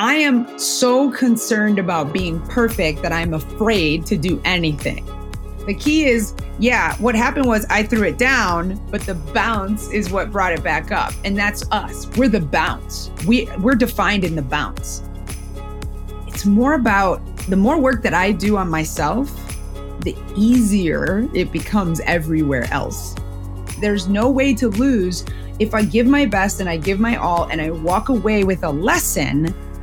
I am so concerned about being perfect that I'm afraid to do anything. The key is, yeah, what happened was I threw it down, but the bounce is what brought it back up. And that's us. We're the bounce. We we're defined in the bounce. It's more about the more work that I do on myself, the easier it becomes everywhere else. There's no way to lose if I give my best and I give my all and I walk away with a lesson,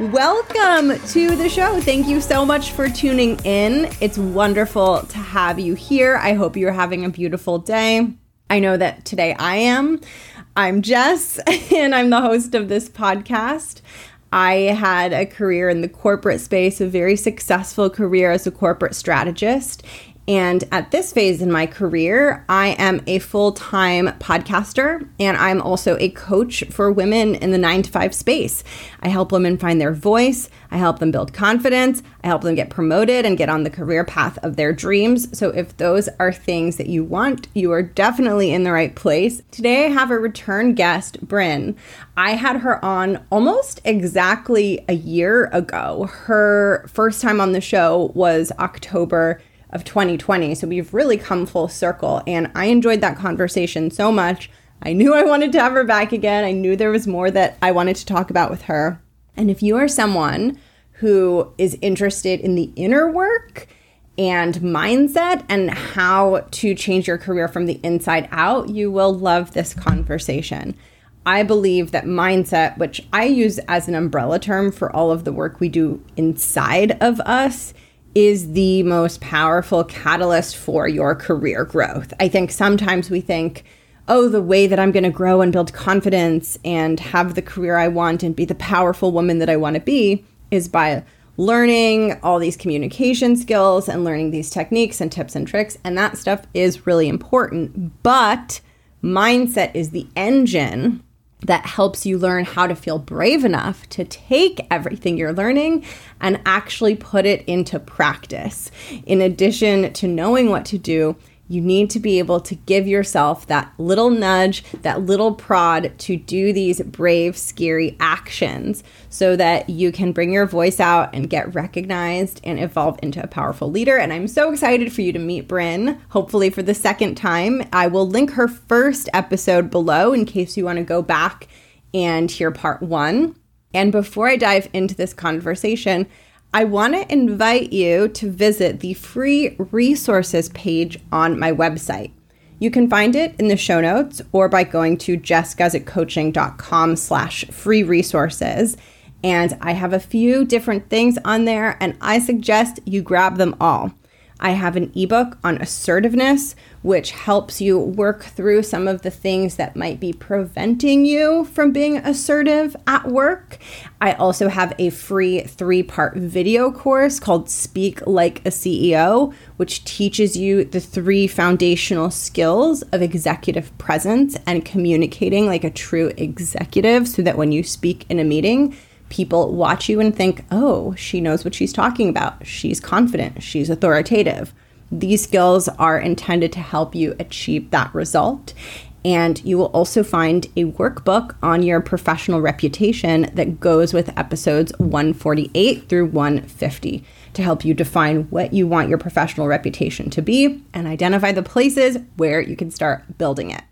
Welcome to the show. Thank you so much for tuning in. It's wonderful to have you here. I hope you're having a beautiful day. I know that today I am. I'm Jess, and I'm the host of this podcast. I had a career in the corporate space, a very successful career as a corporate strategist. And at this phase in my career, I am a full time podcaster and I'm also a coach for women in the nine to five space. I help women find their voice, I help them build confidence, I help them get promoted and get on the career path of their dreams. So if those are things that you want, you are definitely in the right place. Today I have a return guest, Bryn. I had her on almost exactly a year ago. Her first time on the show was October of 2020. So we've really come full circle. And I enjoyed that conversation so much. I knew I wanted to have her back again. I knew there was more that I wanted to talk about with her. And if you are someone who is interested in the inner work and mindset and how to change your career from the inside out, you will love this conversation. I believe that mindset, which I use as an umbrella term for all of the work we do inside of us, is the most powerful catalyst for your career growth. I think sometimes we think, oh, the way that I'm going to grow and build confidence and have the career I want and be the powerful woman that I want to be is by learning all these communication skills and learning these techniques and tips and tricks. And that stuff is really important. But mindset is the engine that helps you learn how to feel brave enough to take everything you're learning and actually put it into practice. In addition to knowing what to do, you need to be able to give yourself that little nudge, that little prod to do these brave, scary actions so that you can bring your voice out and get recognized and evolve into a powerful leader. And I'm so excited for you to meet Bryn, hopefully for the second time. I will link her first episode below in case you want to go back and hear part one. And before I dive into this conversation, I want to invite you to visit the free resources page on my website. You can find it in the show notes or by going to jessguzikcoaching.com slash free resources. And I have a few different things on there, and I suggest you grab them all. I have an ebook on assertiveness, which helps you work through some of the things that might be preventing you from being assertive at work. I also have a free three part video course called Speak Like a CEO, which teaches you the three foundational skills of executive presence and communicating like a true executive so that when you speak in a meeting, people watch you and think, oh, she knows what she's talking about. She's confident. She's authoritative. These skills are intended to help you achieve that result. And you will also find a workbook on your professional reputation that goes with episodes 148 through 150 to help you define what you want your professional reputation to be and identify the places where you can start building it.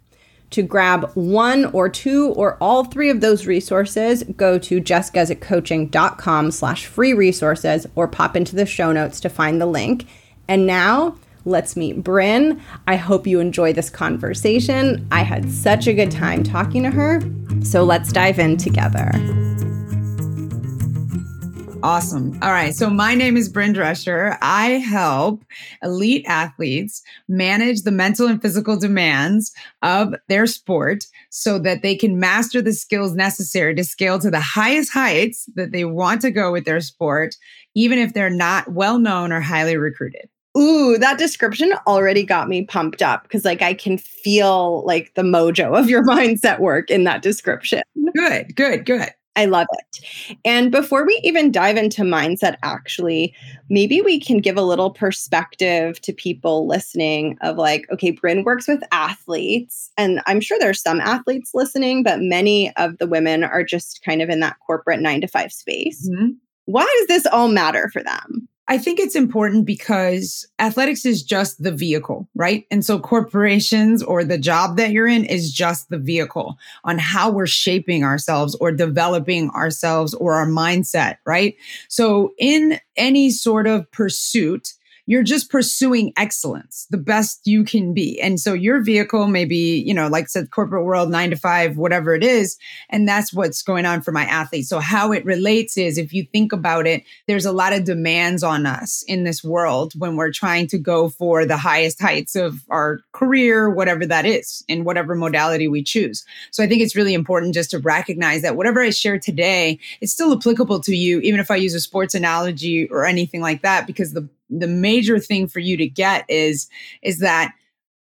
To grab one or two or all three of those resources, go to jessguzikcoaching.com slash free resources or pop into the show notes to find the link. And now let's meet Bryn. I hope you enjoy this conversation. I had such a good time talking to her. So let's dive in together. Awesome. All right. So my name is Bryn Drescher. I help elite athletes manage the mental and physical demands of their sport so that they can master the skills necessary to scale to the highest heights that they want to go with their sport, even if they're not well known or highly recruited. Ooh, that description already got me pumped up because like I can feel like the mojo of your mindset work in that description. Good, good, good. I love it. And before we even dive into mindset, actually, maybe we can give a little perspective to people listening of like, okay, Bryn works with athletes, and I'm sure there's some athletes listening, but many of the women are just kind of in that corporate nine to five space. Mm-hmm. Why does this all matter for them? I think it's important because athletics is just the vehicle, right? And so corporations or the job that you're in is just the vehicle on how we're shaping ourselves or developing ourselves or our mindset, right? So in any sort of pursuit, you're just pursuing excellence, the best you can be. And so your vehicle may be, you know, like I said, corporate world, nine to five, whatever it is. And that's what's going on for my athletes. So how it relates is if you think about it, there's a lot of demands on us in this world when we're trying to go for the highest heights of our career, whatever that is, in whatever modality we choose. So I think it's really important just to recognize that whatever I share today, it's still applicable to you, even if I use a sports analogy or anything like that, because the the major thing for you to get is is that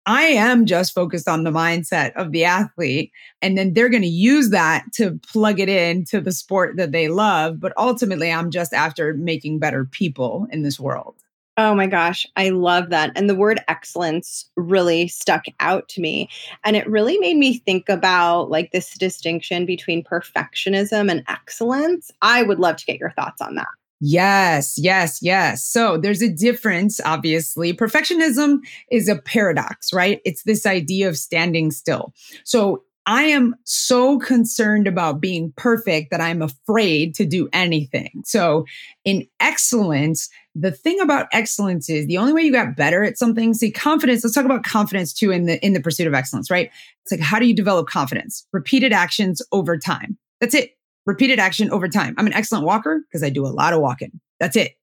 I am just focused on the mindset of the athlete. And then they're going to use that to plug it in to the sport that they love. But ultimately, I'm just after making better people in this world. Oh my gosh, I love that. And the word excellence really stuck out to me. And it really made me think about like this distinction between perfectionism and excellence. I would love to get your thoughts on that. Yes, yes, yes. So there's a difference, obviously. Perfectionism is a paradox, right? It's this idea of standing still. So I am so concerned about being perfect that I'm afraid to do anything. So in excellence, the thing about excellence is the only way you got better at something, see confidence, let's talk about confidence too in the in the pursuit of excellence, right? It's like how do you develop confidence? Repeated actions over time. That's it repeated action over time. I'm an excellent walker because I do a lot of walking. That's it.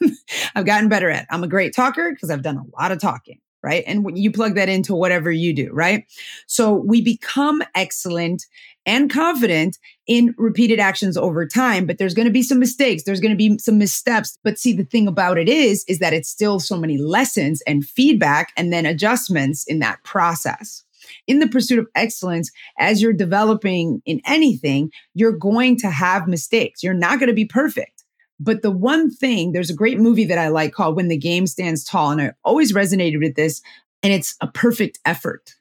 I've gotten better at. I'm a great talker because I've done a lot of talking, right? And you plug that into whatever you do, right? So we become excellent and confident in repeated actions over time, but there's going to be some mistakes. There's going to be some missteps. But see, the thing about it is, is that it's still so many lessons and feedback and then adjustments in that process in the pursuit of excellence, as you're developing in anything, you're going to have mistakes. You're not going to be perfect. But the one thing, there's a great movie that I like called When the Game Stands Tall. And I always resonated with this. And it's a perfect effort,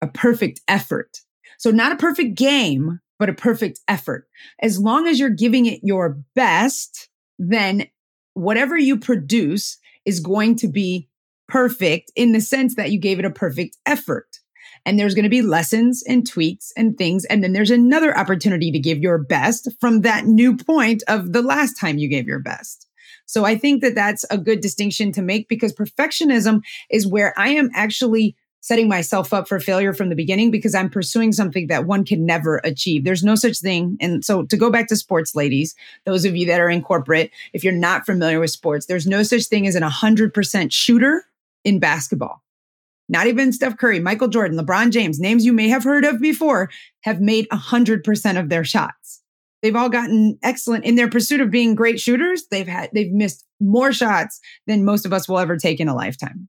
a perfect effort. So, not a perfect game, but a perfect effort. As long as you're giving it your best, then whatever you produce is going to be perfect in the sense that you gave it a perfect effort and there's going to be lessons and tweaks and things. And then there's another opportunity to give your best from that new point of the last time you gave your best. So I think that that's a good distinction to make because perfectionism is where I am actually setting myself up for failure from the beginning because I'm pursuing something that one can never achieve. There's no such thing. And so to go back to sports, ladies, those of you that are in corporate, if you're not familiar with sports, there's no such thing as an 100% shooter in basketball not even Steph Curry, Michael Jordan, LeBron James, names you may have heard of before, have made 100% of their shots. They've all gotten excellent in their pursuit of being great shooters. They've had, they've missed more shots than most of us will ever take in a lifetime.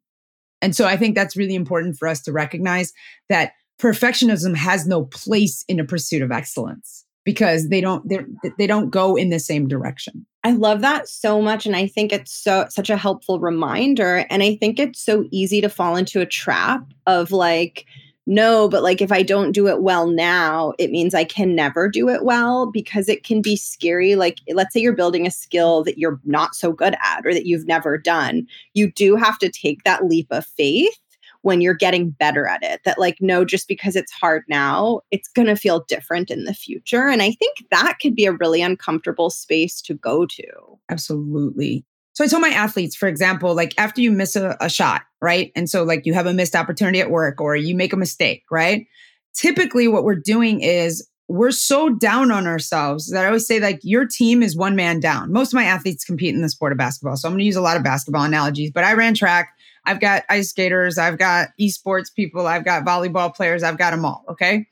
And so I think that's really important for us to recognize that perfectionism has no place in a pursuit of excellence because they don't they they don't go in the same direction. I love that so much and I think it's so such a helpful reminder and I think it's so easy to fall into a trap of like no, but like if I don't do it well now, it means I can never do it well because it can be scary. Like, let's say you're building a skill that you're not so good at or that you've never done. You do have to take that leap of faith when you're getting better at it. That, like, no, just because it's hard now, it's going to feel different in the future. And I think that could be a really uncomfortable space to go to. Absolutely. So I tell my athletes, for example, like after you miss a, a shot, right? And so, like, you have a missed opportunity at work or you make a mistake, right? Typically, what we're doing is we're so down on ourselves that I always say, like, your team is one man down. Most of my athletes compete in the sport of basketball. So I'm going to use a lot of basketball analogies, but I ran track. I've got ice skaters, I've got esports people, I've got volleyball players, I've got them all. Okay.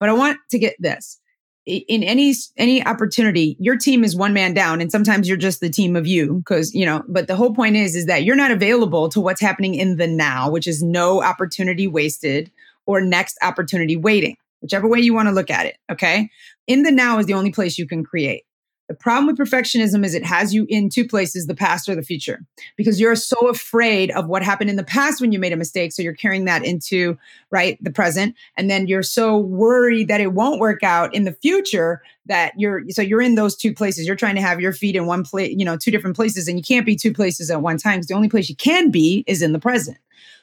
But I want to get this in any any opportunity your team is one man down and sometimes you're just the team of you because you know but the whole point is is that you're not available to what's happening in the now which is no opportunity wasted or next opportunity waiting whichever way you want to look at it okay in the now is the only place you can create the problem with perfectionism is it has you in two places, the past or the future, because you're so afraid of what happened in the past when you made a mistake. So you're carrying that into, right, the present. And then you're so worried that it won't work out in the future that you're, so you're in those two places. You're trying to have your feet in one place, you know, two different places, and you can't be two places at one time the only place you can be is in the present.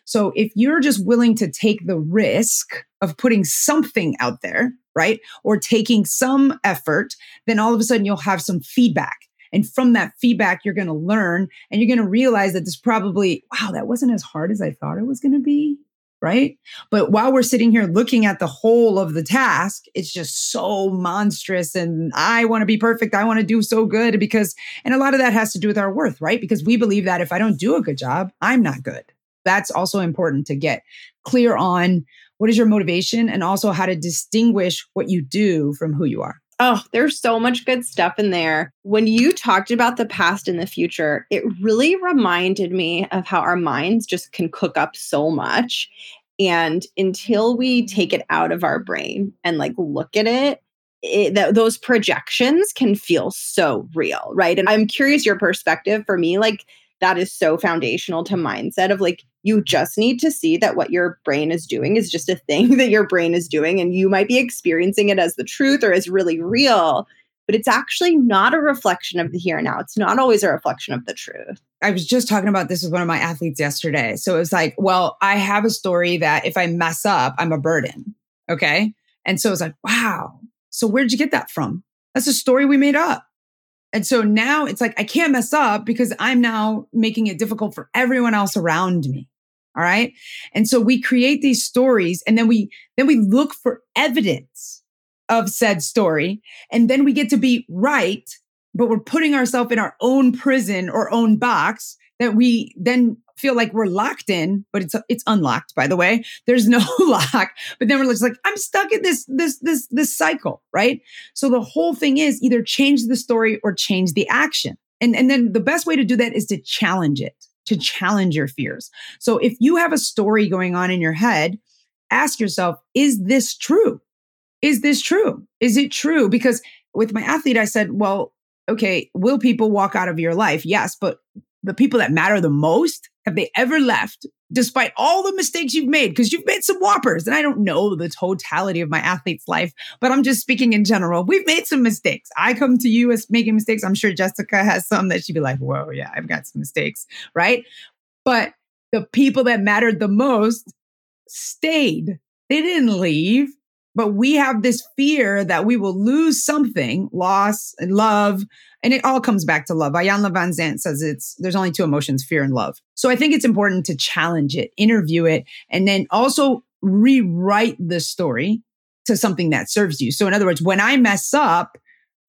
So if you're just willing to take the risk of putting something out there, right? Or taking some effort, then all of a sudden you'll have some feedback. And from that feedback, you're going to learn and you're going to realize that this probably, wow, that wasn't as hard as I thought it was going to be. Right. But while we're sitting here looking at the whole of the task, it's just so monstrous. And I want to be perfect. I want to do so good because, and a lot of that has to do with our worth, right? Because we believe that if I don't do a good job, I'm not good. That's also important to get clear on what is your motivation and also how to distinguish what you do from who you are. Oh, there's so much good stuff in there. When you talked about the past and the future, it really reminded me of how our minds just can cook up so much. And until we take it out of our brain and like look at it, it, th- those projections can feel so real, right? And I'm curious your perspective for me, like that is so foundational to mindset of like you just need to see that what your brain is doing is just a thing that your brain is doing and you might be experiencing it as the truth or as really real but it's actually not a reflection of the here and now. It's not always a reflection of the truth. I was just talking about this with one of my athletes yesterday. So it was like well i have a story that if i mess up i'm a burden okay? And so it's like wow. So where'd you get that from? That's a story we made up. And so now it's like, I can't mess up because I'm now making it difficult for everyone else around me. All right. And so we create these stories and then we, then we look for evidence of said story. And then we get to be right, but we're putting ourselves in our own prison or own box that we then feel like we're locked in, but it's it's unlocked. By the way, there's no lock. But then we're just like, I'm stuck in this this this this cycle, right? So the whole thing is either change the story or change the action. And and then the best way to do that is to challenge it, to challenge your fears. So if you have a story going on in your head, ask yourself, is this true? Is this true? Is it true? Because with my athlete, I said, well, okay, will people walk out of your life? Yes, but the people that matter the most, have they ever left despite all the mistakes you've made? Because you've made some whoppers. And I don't know the totality of my athlete's life, but I'm just speaking in general. We've made some mistakes. I come to you as making mistakes. I'm sure Jessica has some that she'd be like, whoa, yeah, I've got some mistakes, right? But the people that mattered the most stayed. They didn't leave. But we have this fear that we will lose something, loss and love. And it all comes back to love. Iyanla Vanzant says it's there's only two emotions, fear and love. So I think it's important to challenge it, interview it, and then also rewrite the story to something that serves you. So in other words, when I mess up,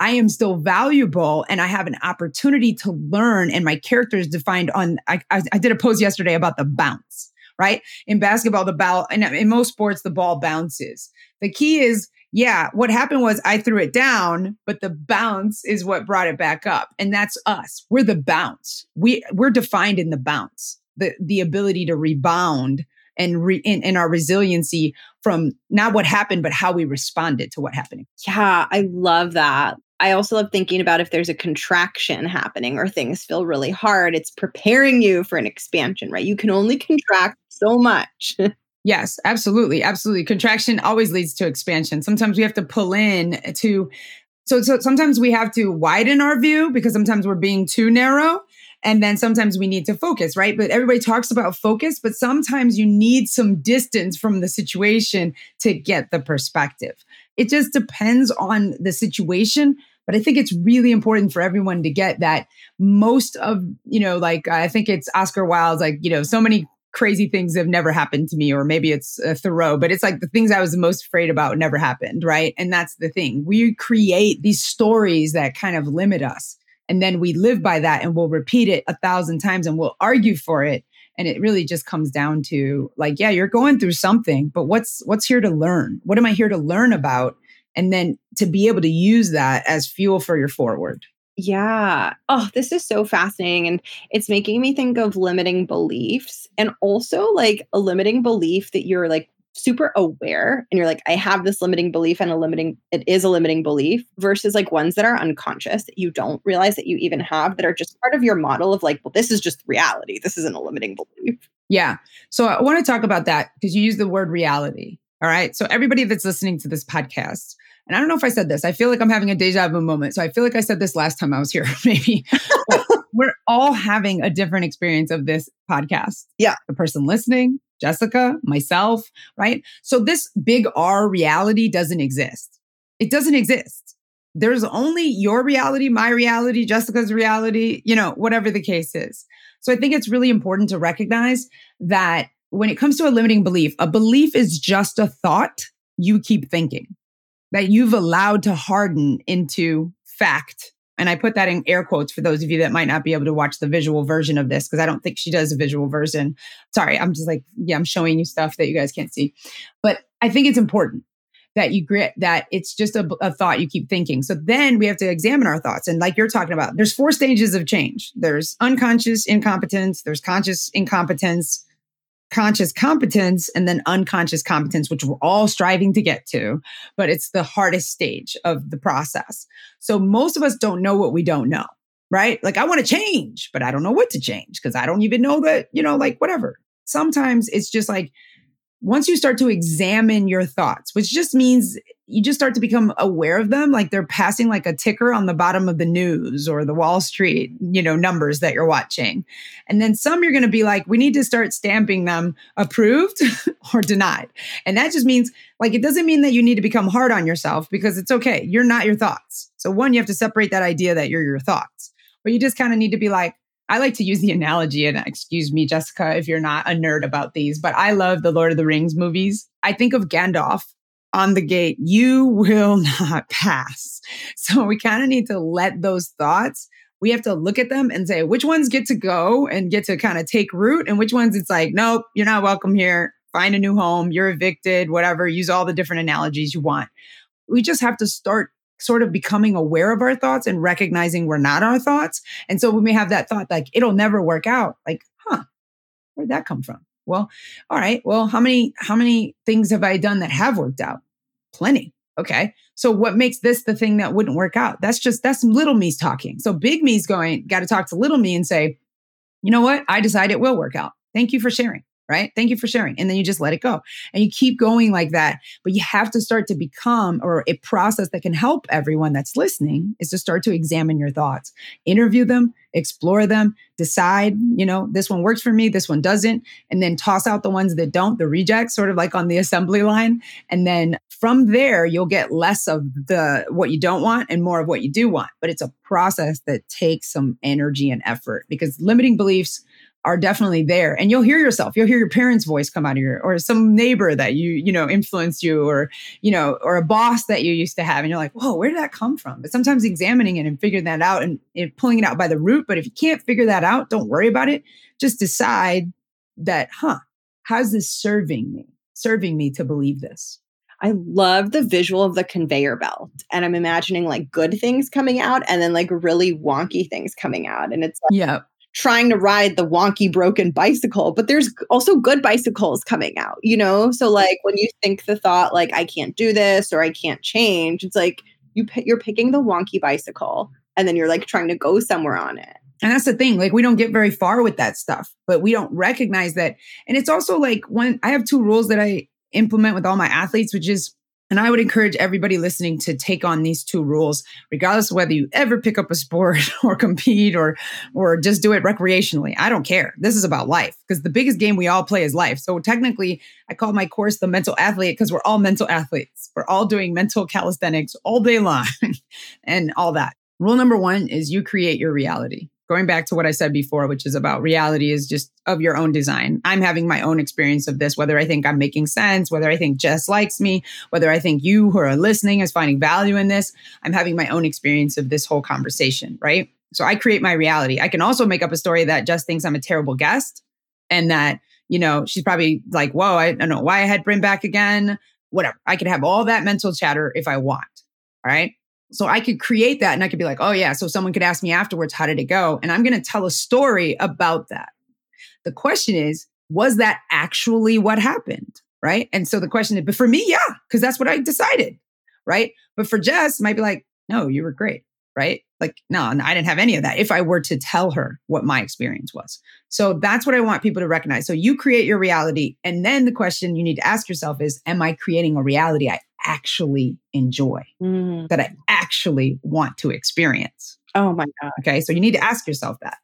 I am still valuable and I have an opportunity to learn. And my character is defined on, I, I, I did a post yesterday about the bounce right? In basketball, the ball, and in most sports, the ball bounces. The key is, yeah, what happened was I threw it down, but the bounce is what brought it back up. And that's us. We're the bounce. We we're defined in the bounce, the the ability to rebound and re, in, in our resiliency from not what happened, but how we responded to what happened. Yeah, I love that. I also love thinking about if there's a contraction happening or things feel really hard, it's preparing you for an expansion, right? You can only contract so much. yes, absolutely. Absolutely. Contraction always leads to expansion. Sometimes we have to pull in to so, so sometimes we have to widen our view because sometimes we're being too narrow and then sometimes we need to focus, right? But everybody talks about focus, but sometimes you need some distance from the situation to get the perspective. It just depends on the situation but I think it's really important for everyone to get that most of, you know, like I think it's Oscar Wilde's like, you know, so many crazy things have never happened to me, or maybe it's a Thoreau, but it's like the things I was most afraid about never happened, right? And that's the thing. We create these stories that kind of limit us. And then we live by that and we'll repeat it a thousand times and we'll argue for it. And it really just comes down to like, yeah, you're going through something, but what's what's here to learn? What am I here to learn about? And then to be able to use that as fuel for your forward. Yeah. Oh, this is so fascinating. And it's making me think of limiting beliefs and also like a limiting belief that you're like super aware and you're like, I have this limiting belief and a limiting, it is a limiting belief versus like ones that are unconscious that you don't realize that you even have that are just part of your model of like, well, this is just reality. This isn't a limiting belief. Yeah. So I want to talk about that because you use the word reality. All right. So everybody that's listening to this podcast, and I don't know if I said this. I feel like I'm having a deja vu moment. So I feel like I said this last time I was here, maybe. we're all having a different experience of this podcast. Yeah. The person listening, Jessica, myself, right? So this big R reality doesn't exist. It doesn't exist. There's only your reality, my reality, Jessica's reality, you know, whatever the case is. So I think it's really important to recognize that when it comes to a limiting belief, a belief is just a thought you keep thinking that you've allowed to harden into fact. And I put that in air quotes for those of you that might not be able to watch the visual version of this because I don't think she does a visual version. Sorry, I'm just like, yeah, I'm showing you stuff that you guys can't see. But I think it's important that you grit that it's just a, a, thought you keep thinking. So then we have to examine our thoughts. And like you're talking about, there's four stages of change. There's unconscious incompetence, there's conscious incompetence, conscious competence and then unconscious competence, which we're all striving to get to, but it's the hardest stage of the process. So most of us don't know what we don't know, right? Like I want to change, but I don't know what to change because I don't even know that, you know, like whatever. Sometimes it's just like once you start to examine your thoughts, which just means you just start to become aware of them, like they're passing like a ticker on the bottom of the news or the Wall Street, you know, numbers that you're watching. And then some you're going to be like, we need to start stamping them approved or denied. And that just means like, it doesn't mean that you need to become hard on yourself because it's okay. You're not your thoughts. So one, you have to separate that idea that you're your thoughts, but you just kind of need to be like, I like to use the analogy, and excuse me, Jessica, if you're not a nerd about these, but I love the Lord of the Rings movies. I think of Gandalf on the gate. You will not pass. So we kind of need to let those thoughts, we have to look at them and say, which ones get to go and get to kind of take root, and which ones it's like, nope, you're not welcome here. Find a new home, you're evicted, whatever. Use all the different analogies you want. We just have to start sort of becoming aware of our thoughts and recognizing we're not our thoughts. And so when we have that thought, like, it'll never work out, like, huh, where'd that come from? Well, all right. Well, how many, how many things have I done that have worked out? Plenty. Okay. So what makes this the thing that wouldn't work out? That's just, that's little me's talking. So big me's going, got to talk to little me and say, you know what? I decide it will work out. Thank you for sharing right? Thank you for sharing. And then you just let it go. And you keep going like that. But you have to start to become, or a process that can help everyone that's listening is to start to examine your thoughts, interview them, explore them, decide, you know, this one works for me, this one doesn't, and then toss out the ones that don't, the rejects, sort of like on the assembly line. And then from there, you'll get less of the what you don't want and more of what you do want. But it's a process that takes some energy and effort because limiting beliefs are definitely there. And you'll hear yourself. You'll hear your parents voice come out of your or some neighbor that you you know influenced you or you know or a boss that you used to have. And you're like whoa where did that come from? But sometimes examining it and figuring that out and, and pulling it out by the root. But if you can't figure that out don't worry about it. Just decide that huh how's this serving me? Serving me to believe this? I love the visual of the conveyor belt. And I'm imagining like good things coming out and then like really wonky things coming out. And it's like, yeah trying to ride the wonky broken bicycle but there's also good bicycles coming out you know? So like when you think the thought like i can't do this or i can't change it's like you you're picking the wonky bicycle and then you're like trying to go somewhere on it. And that's the thing like we don't get very far with that stuff but we don't recognize that. And it's also like when i have two rules that i implement with all my athletes which is and I would encourage everybody listening to take on these two rules, regardless of whether you ever pick up a sport or compete or or just do it recreationally. I don't care. This is about life because the biggest game we all play is life. So technically, I call my course the mental athlete because we're all mental athletes. We're all doing mental calisthenics all day long and all that. Rule number one is you create your reality. Going back to what I said before, which is about reality is just of your own design. I'm having my own experience of this, whether I think I'm making sense, whether I think Jess likes me, whether I think you who are listening is finding value in this. I'm having my own experience of this whole conversation, right? So I create my reality. I can also make up a story that Jess thinks I'm a terrible guest and that, you know, she's probably like, whoa, I don't know why I had Bryn back again. Whatever. I could have all that mental chatter if I want. All right. So I could create that and I could be like, oh, yeah. So someone could ask me afterwards, how did it go? And I'm going to tell a story about that. The question is, was that actually what happened? Right. And so the question is, but for me, yeah, because that's what I decided. Right. But for Jess, might be like, no, you were great. Right. Like, no, I didn't have any of that if I were to tell her what my experience was. So that's what I want people to recognize. So you create your reality. And then the question you need to ask yourself is, am I creating a reality I actually enjoy, mm. that I actually want to experience. Oh my God. Okay. So you need to ask yourself that.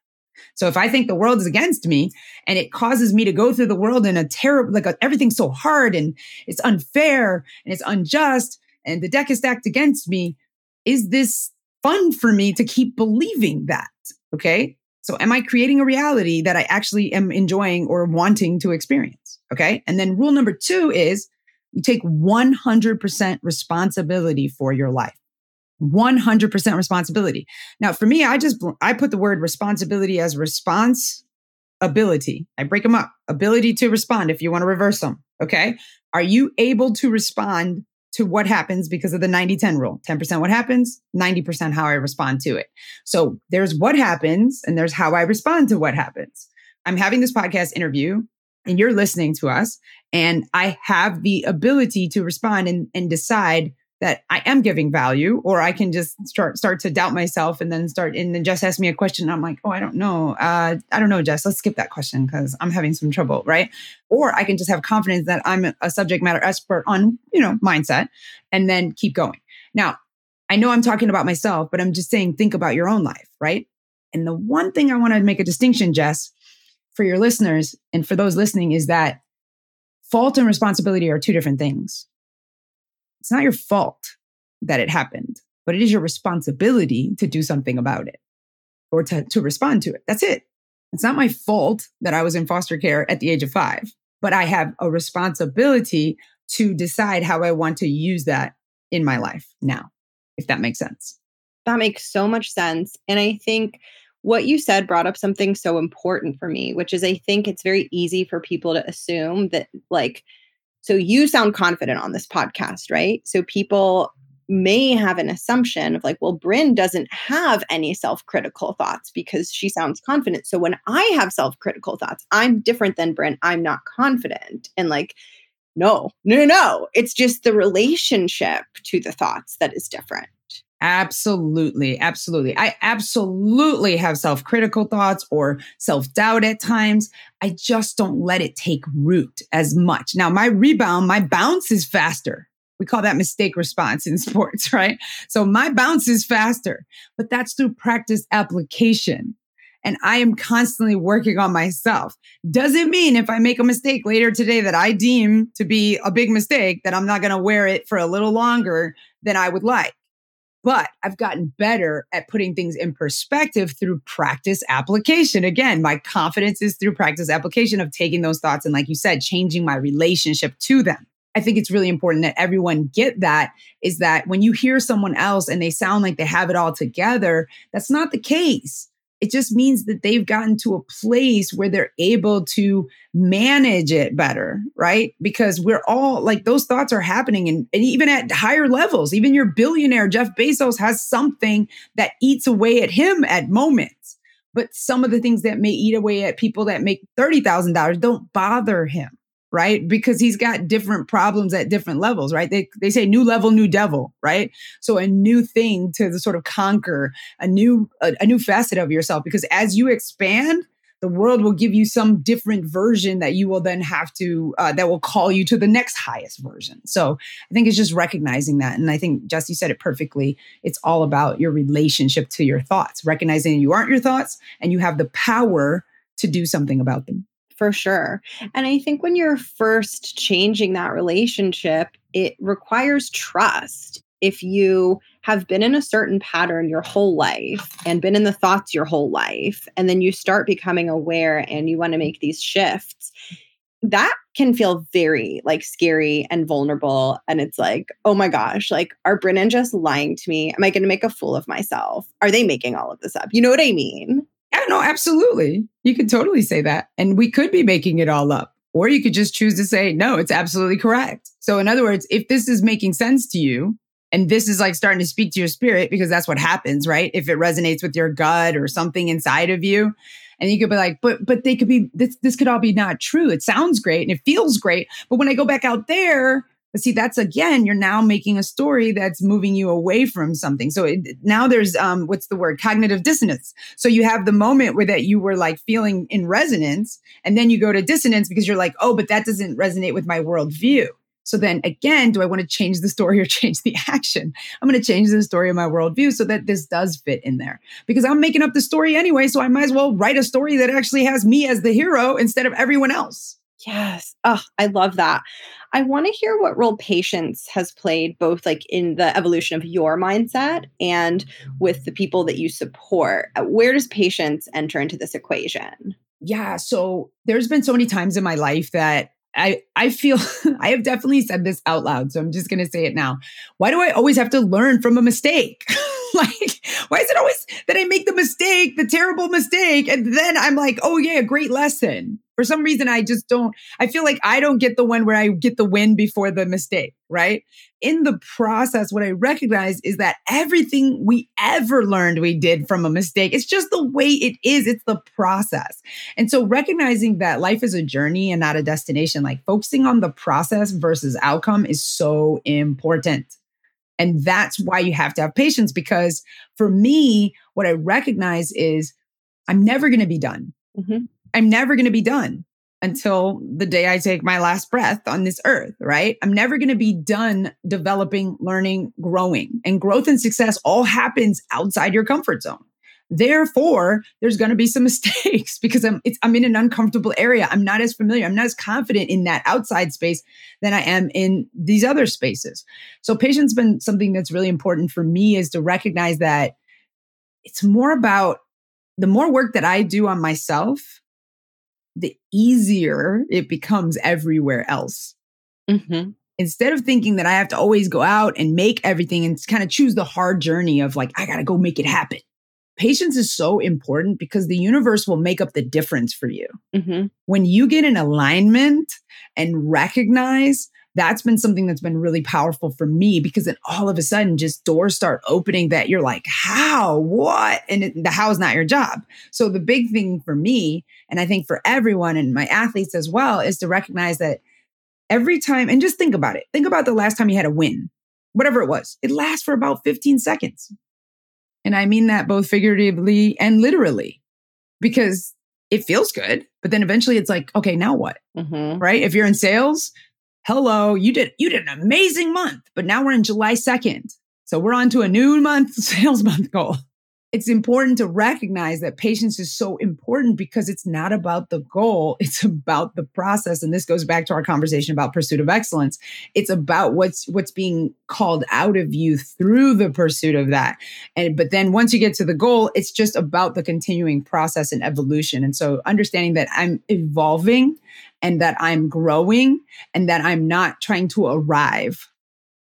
So if I think the world is against me and it causes me to go through the world in a terrible, like a, everything's so hard and it's unfair and it's unjust and the deck is stacked against me, is this fun for me to keep believing that? Okay. So am I creating a reality that I actually am enjoying or wanting to experience? Okay. And then rule number two is you take 100% responsibility for your life. 100% responsibility. Now, for me, I just, I put the word responsibility as response ability. I break them up. Ability to respond if you want to reverse them. Okay. Are you able to respond to what happens because of the 90 10 rule? 10% what happens, 90% how I respond to it. So there's what happens and there's how I respond to what happens. I'm having this podcast interview and you're listening to us and I have the ability to respond and, and decide that I am giving value, or I can just start start to doubt myself and then start and then just ask me a question. I'm like, oh, I don't know. Uh, I don't know, Jess. Let's skip that question because I'm having some trouble, right? Or I can just have confidence that I'm a subject matter expert on, you know, mindset and then keep going. Now, I know I'm talking about myself, but I'm just saying think about your own life, right? And the one thing I want to make a distinction, Jess, for your listeners and for those listening is that fault and responsibility are two different things. It's not your fault that it happened, but it is your responsibility to do something about it or to, to respond to it. That's it. It's not my fault that I was in foster care at the age of five, but I have a responsibility to decide how I want to use that in my life now, if that makes sense. That makes so much sense. And I think what you said brought up something so important for me, which is I think it's very easy for people to assume that, like, so you sound confident on this podcast, right? So people may have an assumption of like, well, Bryn doesn't have any self critical thoughts because she sounds confident. So when I have self critical thoughts, I'm different than Bryn. I'm not confident. And like, no, no, no, no. It's just the relationship to the thoughts that is different. Absolutely. Absolutely. I absolutely have self critical thoughts or self doubt at times. I just don't let it take root as much. Now, my rebound, my bounce is faster. We call that mistake response in sports, right? So my bounce is faster, but that's through practice application. And I am constantly working on myself. Does it mean if I make a mistake later today that I deem to be a big mistake that I'm not going to wear it for a little longer than I would like? But I've gotten better at putting things in perspective through practice application. Again, my confidence is through practice application of taking those thoughts and, like you said, changing my relationship to them. I think it's really important that everyone get that is that when you hear someone else and they sound like they have it all together, that's not the case. It just means that they've gotten to a place where they're able to manage it better, right? Because we're all like those thoughts are happening and, and even at higher levels. Even your billionaire, Jeff Bezos, has something that eats away at him at moments. But some of the things that may eat away at people that make $30,000 don't bother him right? Because he's got different problems at different levels, right? They they say new level, new devil, right? So a new thing to sort of conquer, a new a, a new facet of yourself. Because as you expand, the world will give you some different version that you will then have to uh, that will call you to the next highest version so i think it's just recognizing that and i think jesse said it perfectly it's all about your relationship to your thoughts recognizing you aren't your thoughts and you have the power to do something about them for sure. And I think when you're first changing that relationship, it requires trust. If you have been in a certain pattern your whole life and been in the thoughts your whole life, and then you start becoming aware and you want to make these shifts, that can feel very like scary and vulnerable. And it's like, oh my gosh, like, are Bryn and just lying to me? Am I going to make a fool of myself? Are they making all of this up? You know what I mean? Yeah, no, absolutely. You could totally say that. And we could be making it all up. Or you could just choose to say, no, it's absolutely correct. So, in other words, if this is making sense to you, and this is like starting to speak to your spirit because that's what happens, right? If it resonates with your gut or something inside of you. And you could be like, but but they could be this this could all be not true. It sounds great and it feels great. But when I go back out there, but see, that's again, you're now making a story that's moving you away from something. So it, now there's um, what's the word? Cognitive dissonance. So you have the moment where that you were like feeling in resonance, and then you go to dissonance because you're like, oh, but that doesn't resonate with my worldview. So then again, do I want to change the story or change the action? I'm going to change the story of my worldview so that this does fit in there because I'm making up the story anyway. So I might as well write a story that actually has me as the hero instead of everyone else. Yes. Oh, I love that. I want to hear what role patience has played both like in the evolution of your mindset and with the people that you support. Uh, where does patience enter into this equation? Yeah, so there's been so many times in my life that I I feel I have definitely said this out loud, so I'm just going to say it now. Why do I always have to learn from a mistake? like, why is it always that I make the mistake, the terrible mistake, and then I'm like, oh yeah, great lesson. For some reason, I just don't, I feel like I don't get the one where I get the win before the mistake, right? In the process, what I recognize is that everything we ever learned we did from a mistake, it's just the way it is. It's the process. And so recognizing that life is a journey and not a destination, like focusing on the process versus outcome is so important. And that's why you have to have patience because for me, what I recognize is I'm never going to be done. Mm-hmm. I'm never going to be done until the day I take my last breath on this earth, right? I'm never going to be done developing, learning, growing. And growth and success all happens outside your comfort zone. Therefore, there's going to be some mistakes because I'm I'm in an uncomfortable area. I'm not as familiar. I'm not as confident in that outside space than I am in these other spaces. So patience been something that's really important for me is to recognize that it's more about the more work that I do on myself, the easier it becomes everywhere else. Mm-hmm. Instead of thinking that I have to always go out and make everything and kind of choose the hard journey of like, I got to go make it happen. Patience is so important because the universe will make up the difference for you. Mm-hmm. When you get in alignment and recognize that's been something that's been really powerful for me because then all of a sudden just doors start opening that you're like, how, what? And it, the how is not your job. So the big thing for me, and I think for everyone and my athletes as well, is to recognize that every time, and just think about it. Think about the last time you had a win, whatever it was. It lasts for about 15 seconds. And I mean that both figuratively and literally because it feels good. But then eventually it's like, okay, now what? Mm-hmm. Right? If you're in sales, hello, you did you did an amazing month, but now we're in July 2nd. So we're on to a new month sales month goal. It's important to recognize that patience is so important because it's not about the goal, it's about the process and this goes back to our conversation about pursuit of excellence. It's about what's what's being called out of you through the pursuit of that. And but then once you get to the goal, it's just about the continuing process and evolution. And so understanding that I'm evolving and that I'm growing and that I'm not trying to arrive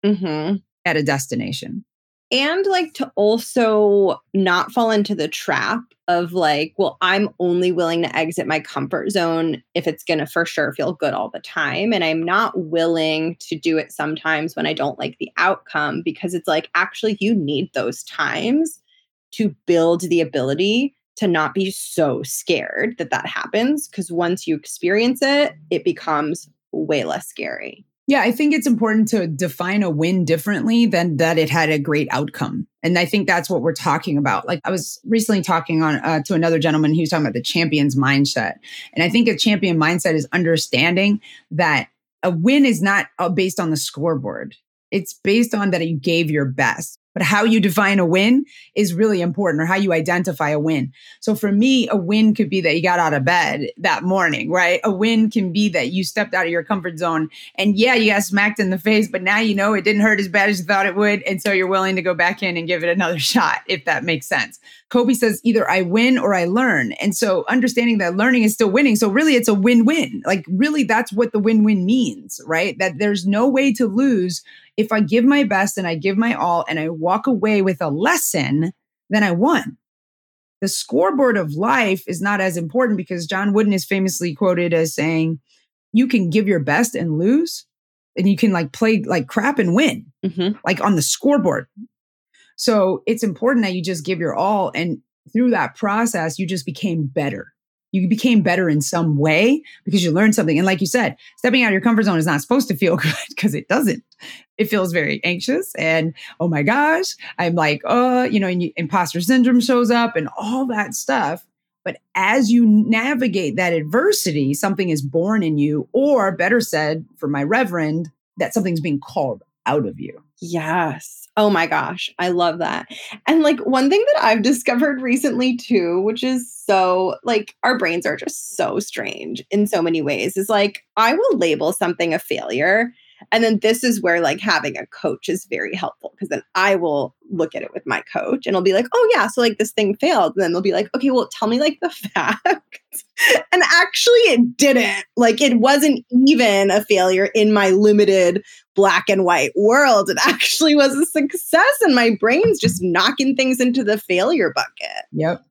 mm-hmm. at a destination. And like to also not fall into the trap of like, well, I'm only willing to exit my comfort zone if it's going to for sure feel good all the time. And I'm not willing to do it sometimes when I don't like the outcome because it's like, actually, you need those times to build the ability to not be so scared that that happens because once you experience it, it becomes way less scary. Yeah, I think it's important to define a win differently than that it had a great outcome. And I think that's what we're talking about. Like I was recently talking on uh, to another gentleman he was talking about the champion's mindset. And I think a champion mindset is understanding that a win is not uh, based on the scoreboard. It's based on that you gave your best. But how you define a win is really important or how you identify a win. So for me, a win could be that you got out of bed that morning, right? A win can be that you stepped out of your comfort zone and yeah, you got smacked in the face, but now you know it didn't hurt as bad as you thought it would. And so you're willing to go back in and give it another shot, if that makes sense. Kobe says either I win or I learn. And so understanding that learning is still winning. So really it's a win-win. Like really that's what the win-win means, right? That there's no way to lose if I give my best and I give my all and I walk away with a lesson, then I won. The scoreboard of life is not as important because John Wooden is famously quoted as saying, you can give your best and lose, and you can like play like crap and win, mm-hmm. like on the scoreboard. So it's important that you just give your all. And through that process, you just became better you became better in some way because you learned something. And like you said, stepping out of your comfort zone is not supposed to feel good because it doesn't. It feels very anxious and oh my gosh, I'm like, oh, you know, and you, imposter syndrome shows up and all that stuff. But as you navigate that adversity, something is born in you, or better said, for my reverend, that something's being called out of you. Yes. Oh my gosh, I love that. And like one thing that I've discovered recently too, which is so like our brains are just so strange in so many ways, is like I will label something a failure and then this is where like having a coach is very helpful because then I will look at it with my coach and I'll be like, oh yeah, so like this thing failed. And then they'll be like, okay, well, tell me like the facts. and actually it didn't. Like it wasn't even a failure in my limited black and white world. It actually was a success and my brain's just knocking things into the failure bucket. Yep.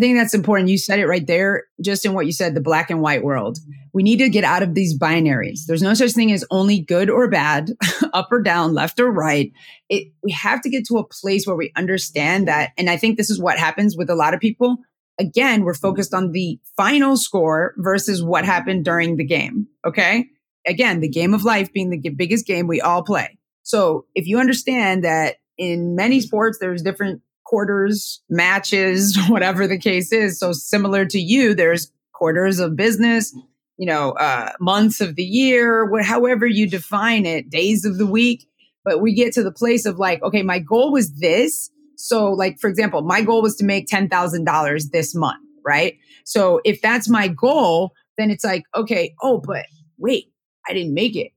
I think that's important. You said it right there, just in what you said, the black and white world. We need to get out of these binaries. There's no such thing as only good or bad, up or down, left or right. It, we have to get to a place where we understand that. And I think this is what happens with a lot of people. Again, we're focused on the final score versus what happened during the game. Okay. Again, the game of life being the biggest game we all play. So if you understand that in many sports, there's different quarters, matches, whatever the case is. So similar to you, there's quarters of business, you know, uh, months of the year, what, however you define it, days of the week. But we get to the place of like, okay, my goal was this. So, like, for example, my goal was to make $10,000 this month, right? So, if that's my goal, then it's like, okay, oh, but wait, I didn't make it.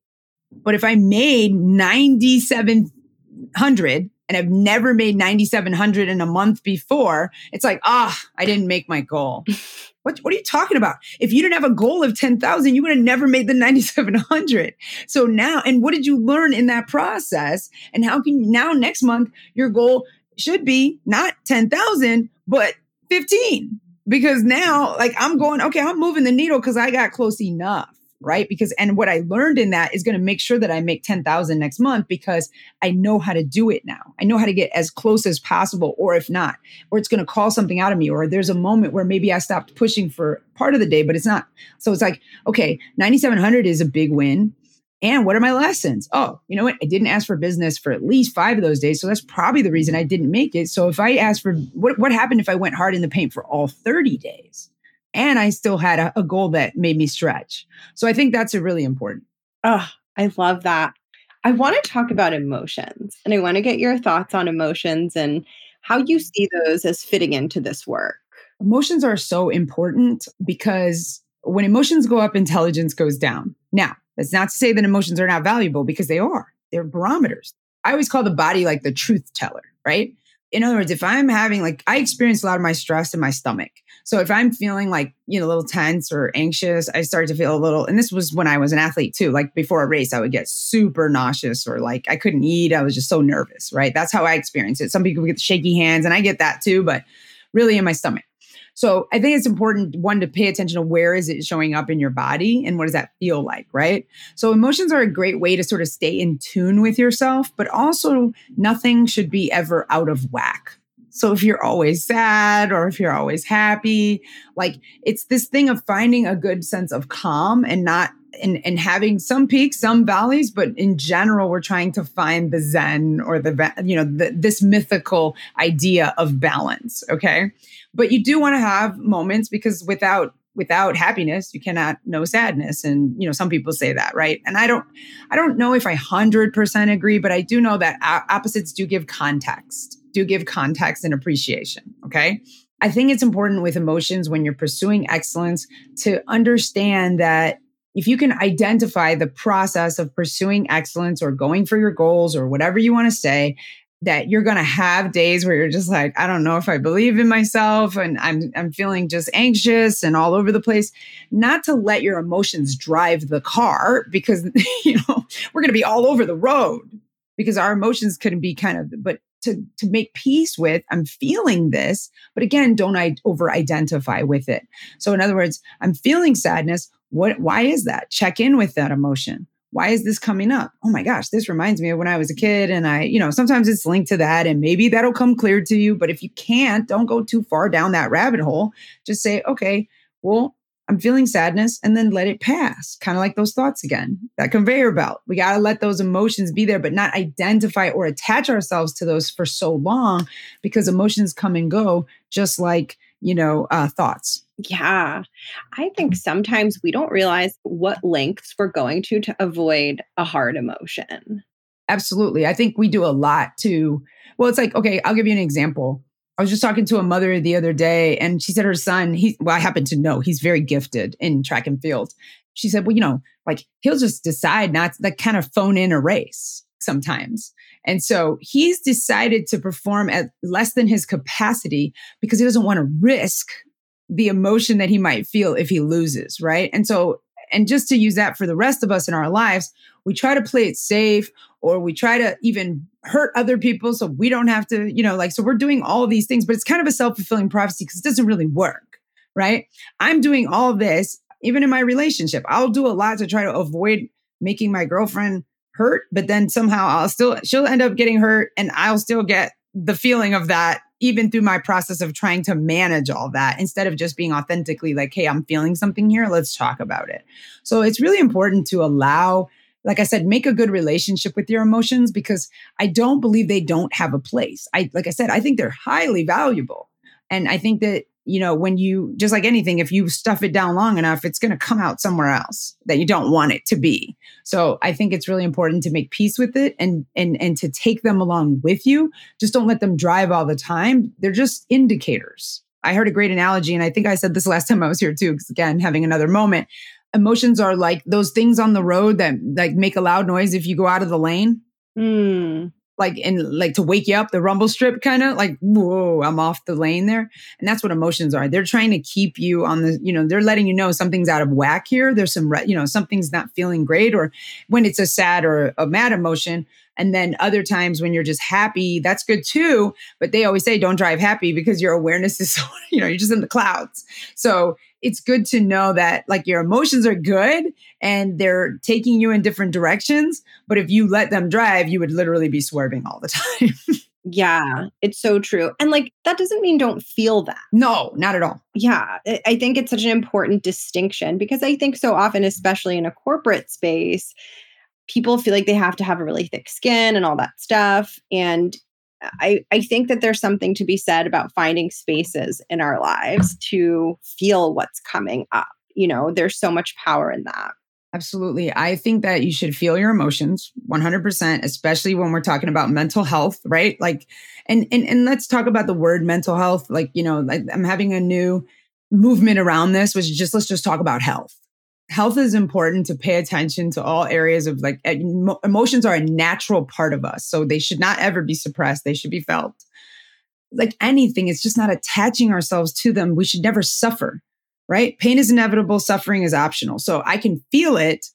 But if I made 9,700, and I've never made 9,700 in a month before, it's like, ah, I didn't make my goal. what, what are you talking about? If you didn't have a goal of 10,000, you would have never made the 9,700. So now, and what did you learn in that process? And how can you now next month, your goal should be not 10,000, but 15? Because now, like, I'm going, okay, I'm moving the needle because I got close enough right? Because and what I learned in that is going to make sure that I make 10,000 next month because I know how to do it now. I know how to get as close as possible or if not, or it's going to call something out of me or there's a moment where maybe I stopped pushing for part of the day but it's not. So it's like, okay, 9700 is a big win. And what are my lessons? Oh, you know what? I didn't ask for business for at least five of those days. So that's probably the reason I didn't make it. So if I asked for what, what happened if I went hard in the paint for all 30 days? And I still had a, a goal that made me stretch. So I think that's a really important. Oh, I love that. I want to talk about emotions and I want to get your thoughts on emotions and how you mm-hmm. see those as fitting into this work. Emotions are so important because when emotions go up, intelligence goes down. Now, that's not to say that emotions are not valuable because they are. They're barometers. I always call the body like the truth teller, right? In other words, if I'm having like, I experience a lot of my stress in my stomach. So if I'm feeling like, you know, a little tense or anxious, I start to feel a little, and this was when I was an athlete too. Like before a race, I would get super nauseous or like I couldn't eat. I was just so nervous, right? That's how I experience it. Some people get shaky hands and I get that too, but really in my stomach. So I think it's important one to pay attention to where is it showing up in your body and what does that feel like, right? So emotions are a great way to sort of stay in tune with yourself, but also nothing should be ever out of whack. So if you're always sad or if you're always happy, like it's this thing of finding a good sense of calm and not and, and having some peaks, some valleys, but in general, we're trying to find the Zen or the, you know, the, this mythical idea of balance. Okay. But you do want to have moments because without without happiness you cannot know sadness and you know some people say that right? And i don't i don't know if i 100% agree but i do know that opposites do give context do give context and appreciation okay? I think it's important with emotions when you're pursuing excellence to understand that if you can identify the process of pursuing excellence or going for your goals or whatever you want to say that you're going to have days where you're just like I don't know if I believe in myself and I'm I'm feeling just anxious and all over the place. Not to let your emotions drive the car because you know we're going to be all over the road because our emotions can be kind of but to to make peace with i'm feeling this but again don't i over identify with it. So in other words i'm feeling sadness. What why is that? Check in with that emotion why is this coming up? Oh my gosh, this reminds me of when I was a kid. And I, you know, sometimes it's linked to that and maybe that'll come clear to you. But if you can't, don't go too far down that rabbit hole. Just say, okay, well, I'm feeling sadness and then let it pass. Kind of like those thoughts again, that conveyor belt. We got to let those emotions be there, but not identify or attach ourselves to those for so long because emotions come and go, just like, you know, uh, thoughts. Yeah. I think sometimes we don't realize what lengths we're going to to avoid a hard emotion. Absolutely. I think we do a lot to, well, it's like, okay, I'll give you an example. I was just talking to a mother the other day and she said her son, he, well, I happen to know he's very gifted in track and field. She said, well, you know, like he'll just decide not to like kind of phone in a race sometimes. And so he's decided to perform at less than his capacity because he doesn't want to risk the emotion that he might feel if he loses, right? And so, and just to use that for the rest of us in our lives, we try to play it safe or we try to even hurt other people so we don't have to, you know, like, so we're doing all these things, but it's kind of a self fulfilling prophecy because it doesn't really work, right? I'm doing all this, even in my relationship. I'll do a lot to try to avoid making my girlfriend hurt, but then somehow I'll still, she'll end up getting hurt and I'll still get the feeling of that even through my process of trying to manage all that instead of just being authentically like, hey, I'm feeling something here. Let's talk about it. So it's really important to allow, like I said, make a good relationship with your emotions because I don't believe they don't have a place. I, like I said, I think they're highly valuable. And I think that you know, when you just like anything, if you stuff it down long enough, it's going to come out somewhere else that you don't want it to be. So I think it's really important to make peace with it and and and to take them along with you. Just don't let them drive all the time. They're just indicators. I heard a great analogy, and I think I said this last time I was here too. Because again, having another moment, emotions are like those things on the road that like make a loud noise if you go out of the lane. Mm like and like to wake you up the rumble strip kind of like whoa i'm off the lane there and that's what emotions are they're trying to keep you on the you know they're letting you know something's out of whack here there's some you know something's not feeling great or when it's a sad or a mad emotion and then other times when you're just happy, that's good too. But they always say don't drive happy because your awareness is so, you know, you're just in the clouds. So it's good to know that like your emotions are good and they're taking you in different directions. But if you let them drive, you would literally be swerving all the time. Yeah, it's so true. And like that doesn't mean don't feel that. No, not at all. Yeah, I think it's such an important distinction because I think so often, especially in a corporate space, people feel like they have to have a really thick skin and all that stuff. And I, I think that there's something to be said about finding spaces in our lives to feel what's coming up. You know, there's so much power in that. Absolutely. I think that you should feel your emotions 100%, especially when we're talking about mental health, right? Like, and, and, and let's talk about the word mental health. Like, you know, like I'm having a new movement around this, which is just, let's just talk about health health is important to pay attention to all areas of like emotions are a natural part of us so they should not ever be suppressed they should be felt. Like anything it's just not attaching ourselves to them we should never suffer right? Pain is inevitable suffering is optional so i can feel it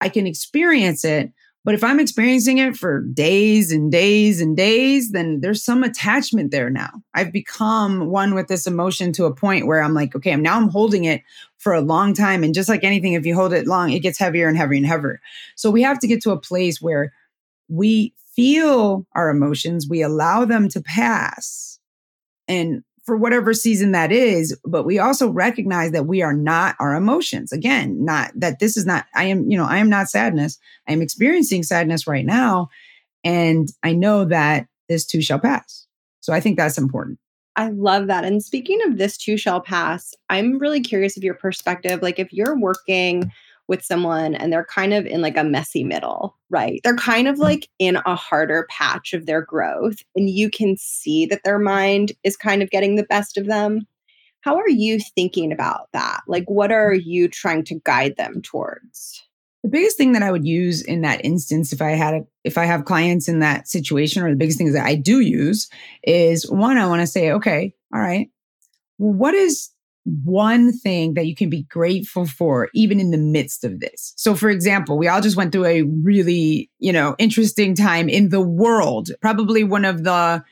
i can experience it but if I'm experiencing it for days and days and days, then there's some attachment there now. I've become one with this emotion to a point where I'm like, okay, now I'm holding it for a long time. And just like anything, if you hold it long, it gets heavier and heavier and heavier. So we have to get to a place where we feel our emotions, we allow them to pass. And for whatever season that is but we also recognize that we are not our emotions again not that this is not i am you know i am not sadness i am experiencing sadness right now and i know that this too shall pass so i think that's important I love that. And speaking of this too shall pass, I'm really curious of your perspective. Like, if you're working with someone and they're kind of in like a messy middle, right? They're kind of like in a harder patch of their growth, and you can see that their mind is kind of getting the best of them. How are you thinking about that? Like, what are you trying to guide them towards? The biggest thing that I would use in that instance, if I had a, if I have clients in that situation, or the biggest things that I do use is one, I want to say, okay, all right, what is one thing that you can be grateful for even in the midst of this. So for example, we all just went through a really, you know, interesting time in the world. Probably one of the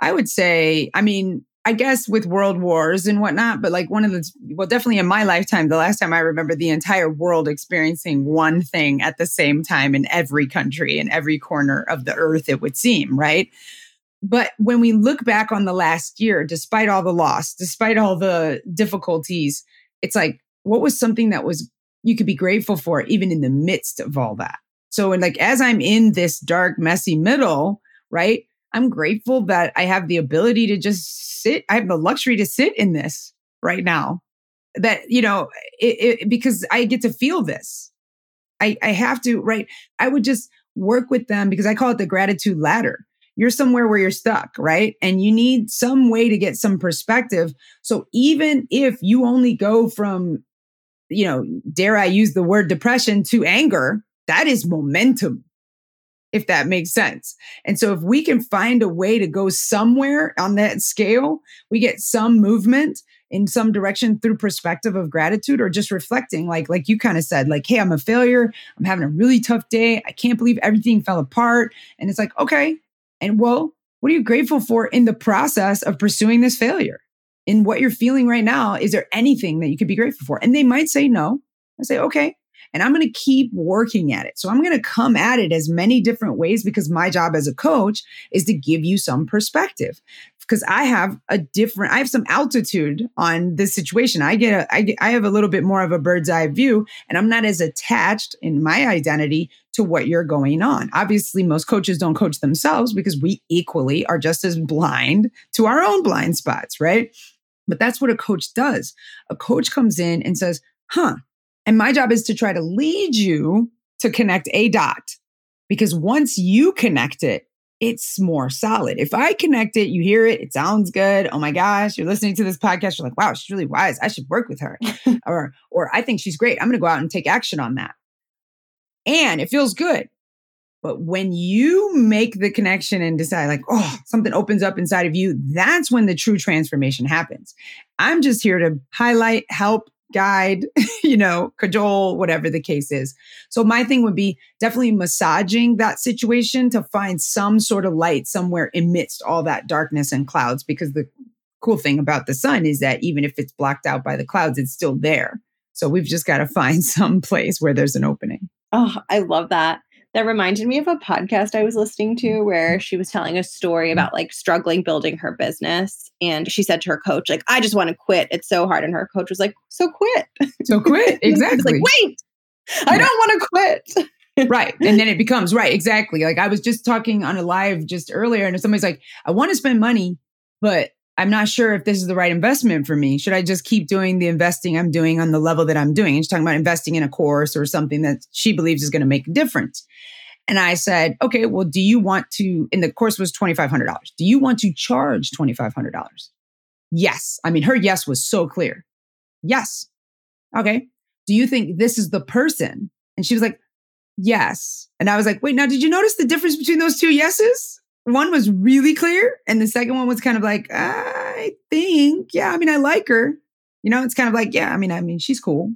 I would say, I mean, I guess with world wars and whatnot, but like one of the, well, definitely in my lifetime, the last time I remember the entire world experiencing one thing at the same time in every country, in every corner of the earth, it would seem, right? But when we look back on the last year, despite all the loss, despite all the difficulties, it's like, what was something that was you could be grateful for even in the midst of all that? So, and like as I'm in this dark, messy middle, right? I'm grateful that I have the ability to just sit. I have the luxury to sit in this right now. That, you know, it, it, because I get to feel this. I, I have to, right? I would just work with them because I call it the gratitude ladder you're somewhere where you're stuck, right? And you need some way to get some perspective. So even if you only go from, you know, dare I use the word depression to anger, that is momentum, if that makes sense. And so if we can find a way to go somewhere on that scale, we get some movement in some direction through perspective of gratitude or just reflecting like like you kind of said like hey i'm a failure i'm having a really tough day i can't believe everything fell apart and it's like okay and well, what are you grateful for in the process of pursuing this failure? In what you're feeling right now, is there anything that you could be grateful for? And they might say no. I say, okay. And I'm going to keep working at it. So I'm going to come at it as many different ways because my job as a coach is to give you some perspective because I have a different, I have some altitude on this situation. I get, a, I get, I have a little bit more of a bird's eye view, and I'm not as attached in my identity to what you're going on. Obviously, most coaches don't coach themselves because we equally are just as blind to our own blind spots, right? But that's what a coach does. A coach comes in and says, huh, and my job is to try to lead you to connect a dot because once you connect it, it's more solid. If I connect it, you hear it, it sounds good. Oh my gosh, you're listening to this podcast, you're like, wow, she's really wise. I should work with her. or or I think she's great. I'm going to go out and take action on that. And it feels good. But when you make the connection and decide, like, oh, something opens up inside of you, that's when the true transformation happens. I'm just here to highlight, help, guide, you know, cajole, whatever the case is. So my thing would be definitely massaging that situation to find some sort of light somewhere amidst all that darkness and clouds because the cool thing about the sun is that even if it's blocked out by the clouds, it's still there. So we've just got to find some place where there's an opening. Oh, I love that that reminded me of a podcast I was listening to where she was telling a story mm-hmm. about like struggling building her business. And she said to her coach, like, I just want to quit. It's so hard. And her coach was like, So quit. So quit. Exactly. like, wait, I don't want to quit. right. And then it becomes right. Exactly. Like I was just talking on a live just earlier, and somebody's like, I want to spend money, but I'm not sure if this is the right investment for me. Should I just keep doing the investing I'm doing on the level that I'm doing? And she's talking about investing in a course or something that she believes is going to make a difference. And I said, okay, well, do you want to, and the course was $2,500. Do you want to charge $2,500? Yes. I mean, her yes was so clear. Yes. Okay. Do you think this is the person? And she was like, yes. And I was like, wait, now did you notice the difference between those two yeses? One was really clear and the second one was kind of like i think yeah i mean i like her you know it's kind of like yeah i mean i mean she's cool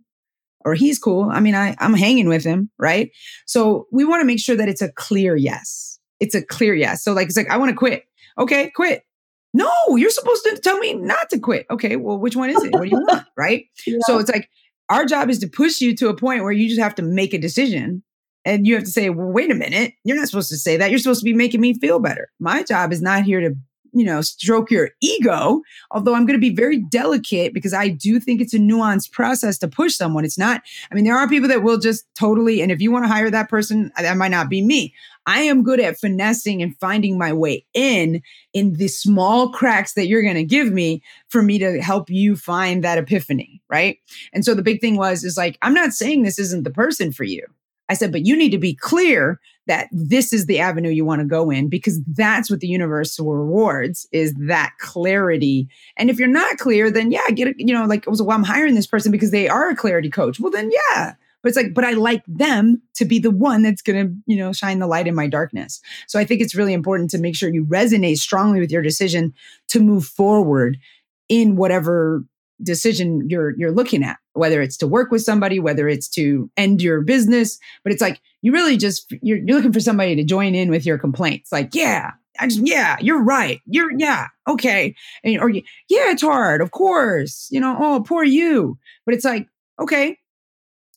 or he's cool i mean I, i'm hanging with him right? So we want to make sure that it's a clear yes it's a clear yes so like it's like i want to quit. Okay quit. No you're supposed to tell me not to quit. Okay well which one is it? What do you want? Right? Yeah. so it's like our job is to push you to a point where you just have to make a decision and you have to say, well, wait a minute, you're not supposed to say that. You're supposed to be making me feel better. My job is not here to you know, stroke your ego, although I'm going to be very delicate because I do think it's a nuanced process to push someone. It's not, I mean, there are people that will just totally, and if you want to hire that person, uh, that might not be me. I am good at finessing and finding my way in in the small cracks that you're going to give me for me to help you find that epiphany, right? And so the big thing was is like I'm not saying this isn't the person for you. I said, but you need to be clear that this is the avenue you want to go in because that's what the universe rewards is that clarity. And if you're not clear, then yeah, get it, you know, like, oh, well, I'm hiring this person because they are a clarity coach. Well, then yeah, but it's like, but I like them to be the one that's going to, you know, shine the light in my darkness. So I think it's really important to make sure you resonate strongly with your decision to move forward in whatever decision you're you're looking at whether it's to work with somebody whether it's to end your business but it's like you really just you're, you're looking for somebody to join in with your complaints like yeah I just, yeah, you're right. You're, yeah, okay. And, or, yeah, it's hard, of course. You know, oh, poor you. But it's like, okay,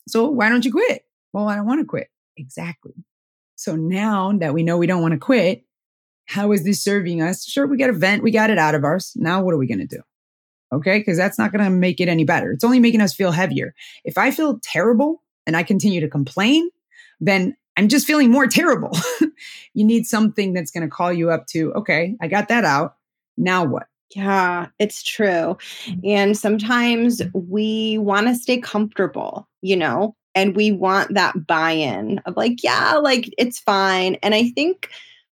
so why don't you quit? Well, I don't want to quit. Exactly. So now that we know we don't want to quit, how is this serving us? Sure, we got a vent, we got it out of us. Now what are we going to do? Okay, because that's not going to make it any better. It's only making us feel heavier. If I feel terrible and I continue to complain, then I'm just feeling more terrible. you need something that's going to call you up to, okay, I got that out. Now what? Yeah, it's true. Mm. And sometimes we want to stay comfortable, you know, and we want that buy in of like, yeah, like it's fine. And I think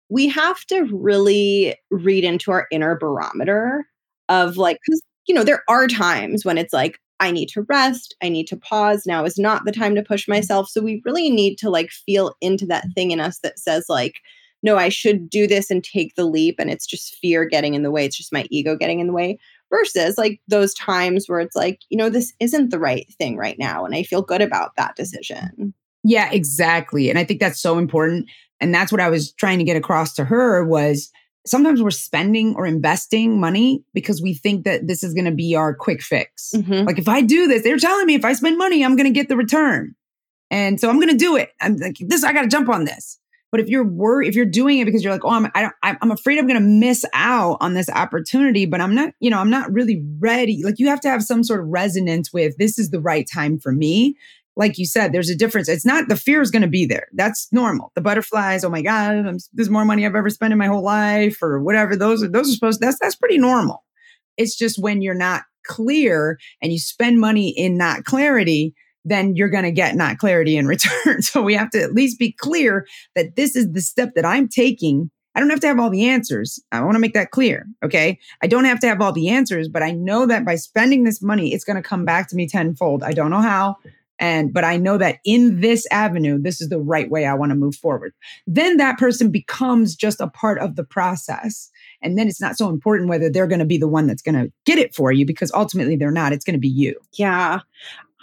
we have to really read into our inner barometer of like, because, you know, there are times when it's like, I need to rest. I need to pause. Now is not the time to push myself. So we really need to like feel into that thing in us that says, like, no, I should do this and take the leap. And it's just fear getting in the way. It's just my ego getting in the way versus like those times where it's like, you know, this isn't the right thing right now. And I feel good about that decision. Yeah, exactly. And I think that's so important. And that's what I was trying to get across to her was sometimes we're spending or investing money because we think that this is going to be our quick fix. Mm-hmm. Like if I do this, they're telling me if I spend money, I'm going to get the return. And so I'm going to do it. I'm like, this, I got to jump on this. But if you're worried, if you're doing it because you're like, oh, I'm, I don't, I'm afraid I'm going to miss out on this opportunity, but I'm not, you know, I'm not really ready. Like you have to have some sort of resonance with this is the right time for me. Like you said, there's a difference. It's not the fear is going to be there. That's normal. The butterflies. Oh my God, I'm, there's more money I've ever spent in my whole life, or whatever. Those are those are supposed. That's that's pretty normal. It's just when you're not clear and you spend money in not clarity then you're going to get not clarity in return. so we have to at least be clear that this is the step that I'm taking. I don't have to have all the answers. I want to make that clear. Okay. I don't have to have all the answers, but I know that by spending this money, it's going to come back to me tenfold. I don't know how. And, but I know that in this avenue, this is the right way I want to move forward. Then that person becomes just a part of the process. And then it's not so important whether they're going to be the one that's going to get it for you because ultimately they're not. It's going to be you. Yeah.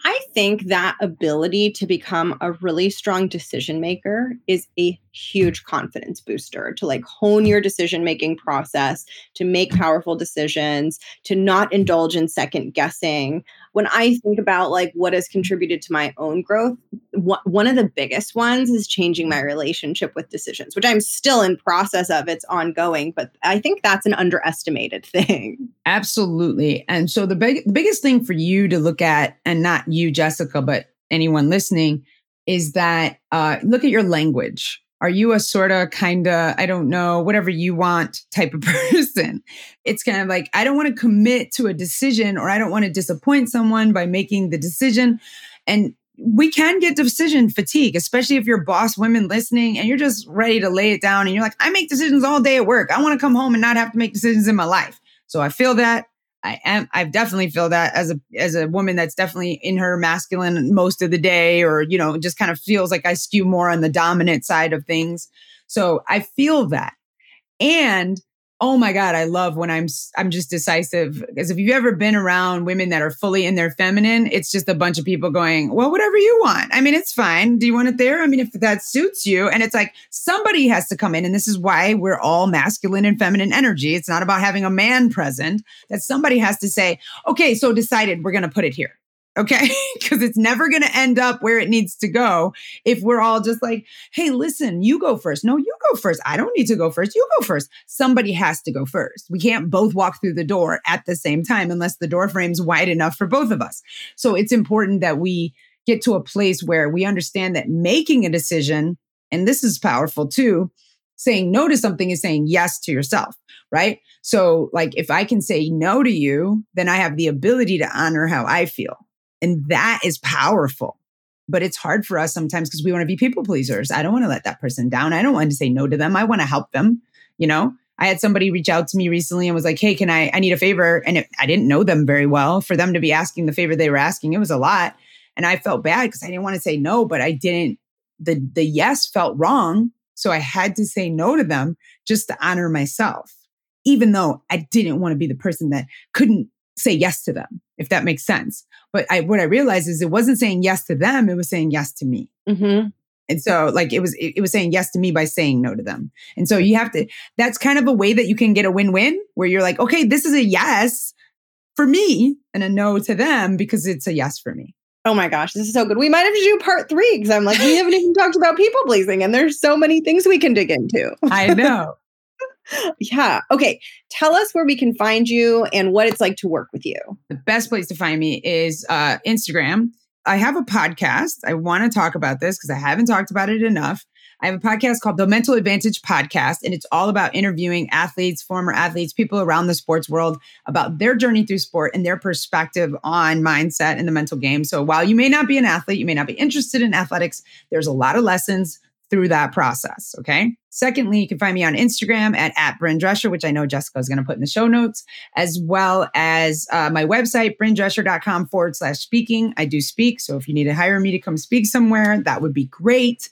I think that ability to become a really strong decision maker is a huge confidence booster to like hone your decision making process, to make powerful decisions, to not indulge in second guessing. When I think about like what has contributed to my own growth, wh- one of the biggest ones is changing my relationship with decisions, which I'm still in process of. It's ongoing, but I think that's an underestimated thing. Absolutely. And so the big the biggest thing for you to look at and not you Jessica, but anyone listening is that uh, look at your language are you a sort of kind of, I don't know, whatever you want type of person? It's kind of like, I don't want to commit to a decision or I don't want to disappoint someone by making the decision. And we can get decision fatigue, especially if you're boss women listening and you're just ready to lay it down and you're like, I make decisions all day at work. I want to come home and not have to make decisions in my life. So I feel that. I am I've definitely feel that as a as a woman that's definitely in her masculine most of the day or you know just kind of feels like I skew more on the dominant side of things. So I feel that. And oh my god i love when i'm i'm just decisive because if you've ever been around women that are fully in their feminine it's just a bunch of people going well whatever you want. I mean it's fine. Do you want it there? I mean if that suits you and it's like somebody has to come in and this is why we're all masculine and feminine energy. It's not about having a man present that somebody has to say okay so decided we're going to put it here Okay. Because it's never going to end up where it needs to go if we're all just like, hey, listen, you go first. No, you go first. I don't need to go first. You go first. Somebody has to go first. We can't both walk through the door at the same time unless the door frame's wide enough for both of us. So it's important that we get to a place where we understand that making a decision, and this is powerful too, saying no to something is saying yes to yourself, right? So, like, if I can say no to you, then I have the ability to honor how I feel. And that is powerful. But it's hard for us sometimes because we want to be people pleasers. I don't want to let that person down. I don't want to say no to them. I want to help them. You know, I had somebody reach out to me recently and was like, Hey, can I, I need a favor. And it, I didn't know them very well for them to be asking the favor they were asking. It was a lot. And I felt bad because I didn't want to say no, but I didn't, the, the yes felt wrong. So I had to say no to them just to honor myself, even though I didn't want to be the person that couldn't say yes to them, if that makes sense. But I, what I realized is it wasn't saying yes to them; it was saying yes to me. Mm-hmm. And so, like, it was it, it was saying yes to me by saying no to them. And so, you have to. That's kind of a way that you can get a win-win, where you're like, okay, this is a yes for me and a no to them because it's a yes for me. Oh my gosh, this is so good. We might have to do part three because I'm like, we haven't even talked about people pleasing, and there's so many things we can dig into. I know. Yeah. Okay. Tell us where we can find you and what it's like to work with you. The best place to find me is uh, Instagram. I have a podcast. I want to talk about this because I haven't talked about it enough. I have a podcast called The Mental Advantage Podcast, and it's all about interviewing athletes, former athletes, people around the sports world about their journey through sport and their perspective on mindset and the mental game. So while you may not be an athlete, you may not be interested in athletics, there's a lot of lessons through that process. Okay. Secondly, you can find me on Instagram at, at Bryn Drescher, which I know Jessica is going to put in the show notes, as well as uh, my website, bryndrescher.com forward slash speaking. I do speak. So if you need to hire me to come speak somewhere, that would be great.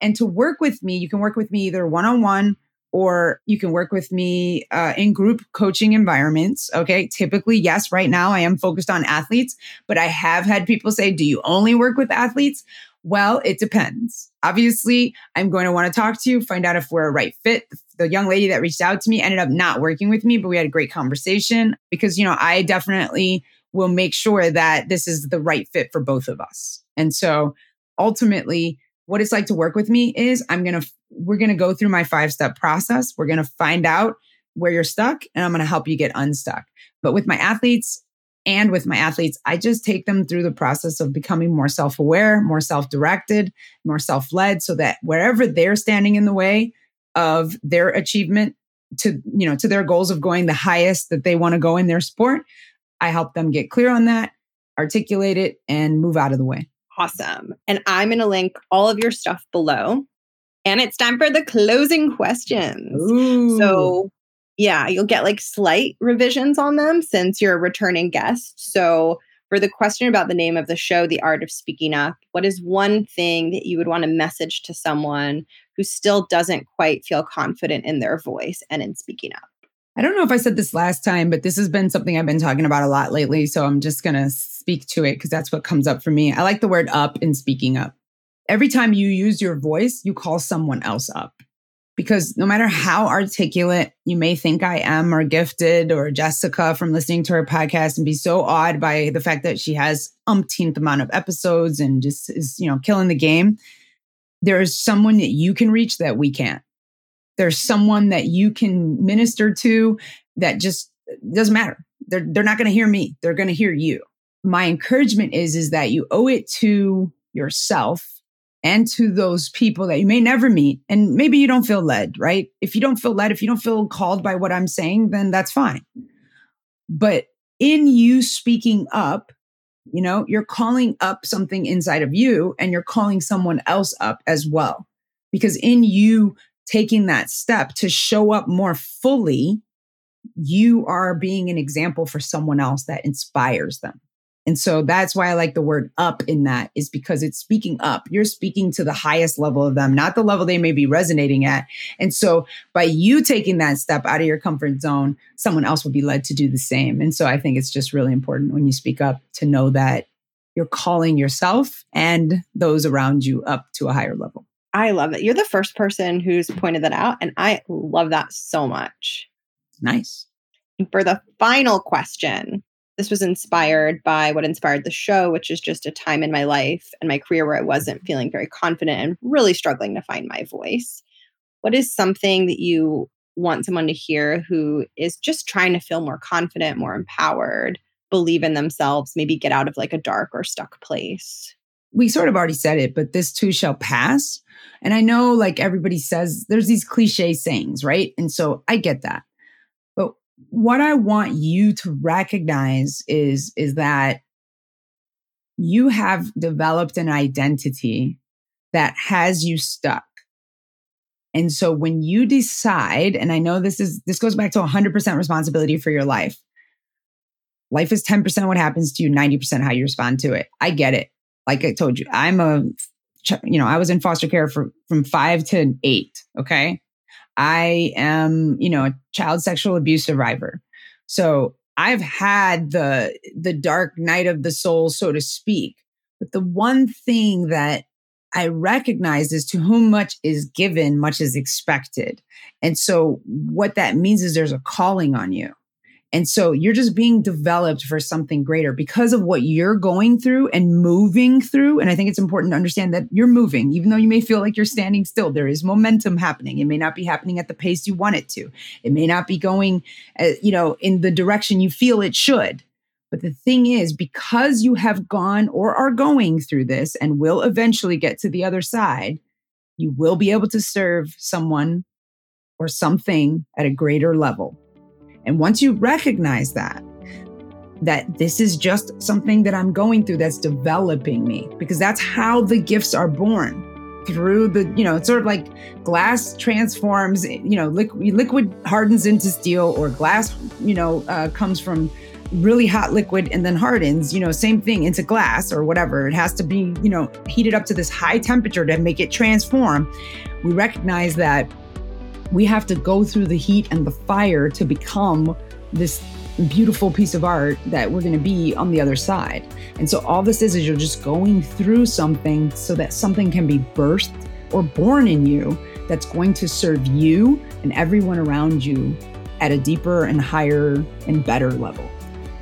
And to work with me, you can work with me either one on one or you can work with me uh, in group coaching environments. Okay. Typically, yes, right now I am focused on athletes, but I have had people say, Do you only work with athletes? Well, it depends. Obviously, I'm going to want to talk to you, find out if we're a right fit. The young lady that reached out to me ended up not working with me, but we had a great conversation because, you know, I definitely will make sure that this is the right fit for both of us. And so ultimately, what it's like to work with me is I'm going to, we're going to go through my five step process. We're going to find out where you're stuck and I'm going to help you get unstuck. But with my athletes and with my athletes, I just take them through the process of becoming more self aware, more self directed, more self led so that wherever they're standing in the way of their achievement to, you know, to their goals of going the highest that they want to go in their sport, I help them get clear on that, articulate it, and move out of the way. Awesome. And I'm going to link all of your stuff below. And it's time for the closing questions. Ooh. So, yeah, you'll get like slight revisions on them since you're a returning guest. So, for the question about the name of the show, The Art of Speaking Up, what is one thing that you would want to message to someone who still doesn't quite feel confident in their voice and in speaking up? I don't know if I said this last time, but this has been something I've been talking about a lot lately. So I'm just going to speak to it because that's what comes up for me. I like the word up in speaking up. Every time you use your voice, you call someone else up. Because no matter how articulate you may think I am or gifted or Jessica from listening to her podcast and be so awed by the fact that she has umpteenth amount of episodes and just is, you know, killing the game, there is someone that you can reach that we can't there's someone that you can minister to that just doesn't matter. They're, they're not going to hear me. They're going to hear you. My encouragement is, is that you owe it to yourself and to those people that you may never meet. And maybe you don't feel led, right? If you don't feel led, if you don't feel called by what I'm saying, then that's fine. But in you speaking up, you know, you're calling up something inside of you and you're calling someone else up as well. Because in you taking that step to show up more fully, you are being an example for someone else that inspires them. And so that's why I like the word up in that is because it's speaking up. You're speaking to the highest level of them, not the level they may be resonating at. And so by you taking that step out of your comfort zone, someone else will be led to do the same. And so I think it's just really important when you speak up to know that you're calling yourself and those around you up to a higher level. I love it. You're the first person who's pointed that out, and I love that so much. Nice. for the final question, this was inspired by what inspired the show, which is just a time in my life and my career where I wasn't mm-hmm. feeling very confident and really struggling to find my voice. What is something that you want someone to hear who is just trying to feel more confident, more empowered, believe in themselves, maybe get out of like a dark or stuck place? We sort of already said it, but this too shall pass. And I know like everybody says there's these cliche sayings, right? And so I get that what I want you to recognize is, is that you have developed an identity that has you stuck. And so when you decide, and I know this is, this goes back to 100% responsibility for your life. Life is 10% what happens to you, 90% how you respond to it. I get it. Like I told you, I'm a, you know, I was in foster care for from five to eight. Okay. I am, you know, a child sexual abuse survivor. So I've had the the dark night of the soul, so to speak. But the one thing that I recognize is to whom much is given, much is expected. And so what that means is there's a calling on you. And so you're just being developed for something greater because of what you're going through and moving through. And I think it's important to understand that you're moving, even though you may feel like you're standing still. There is momentum happening. It may not be happening at the pace you want it to. It may not be going, uh, you know, in the direction you feel it should. But the thing is, because you have gone or are going through this and will eventually get to the other side, you will be able to serve someone or something at a greater level. And once you recognize that, that this is just something that I'm going through that's developing me, because that's how the gifts are born through the, you know, it's sort of like glass transforms, you know, liquid, liquid hardens into steel, or glass, you know, uh, comes from really hot liquid and then hardens, you know, same thing into glass or whatever. It has to be, you know, heated up to this high temperature to make it transform. We recognize that we have to go through the heat and the fire to become this beautiful piece of art that we're going to be on the other side. And so all this is is you're just going through something so that something can be birthed or born in you that's going to serve you and everyone around you at a deeper and higher and better level.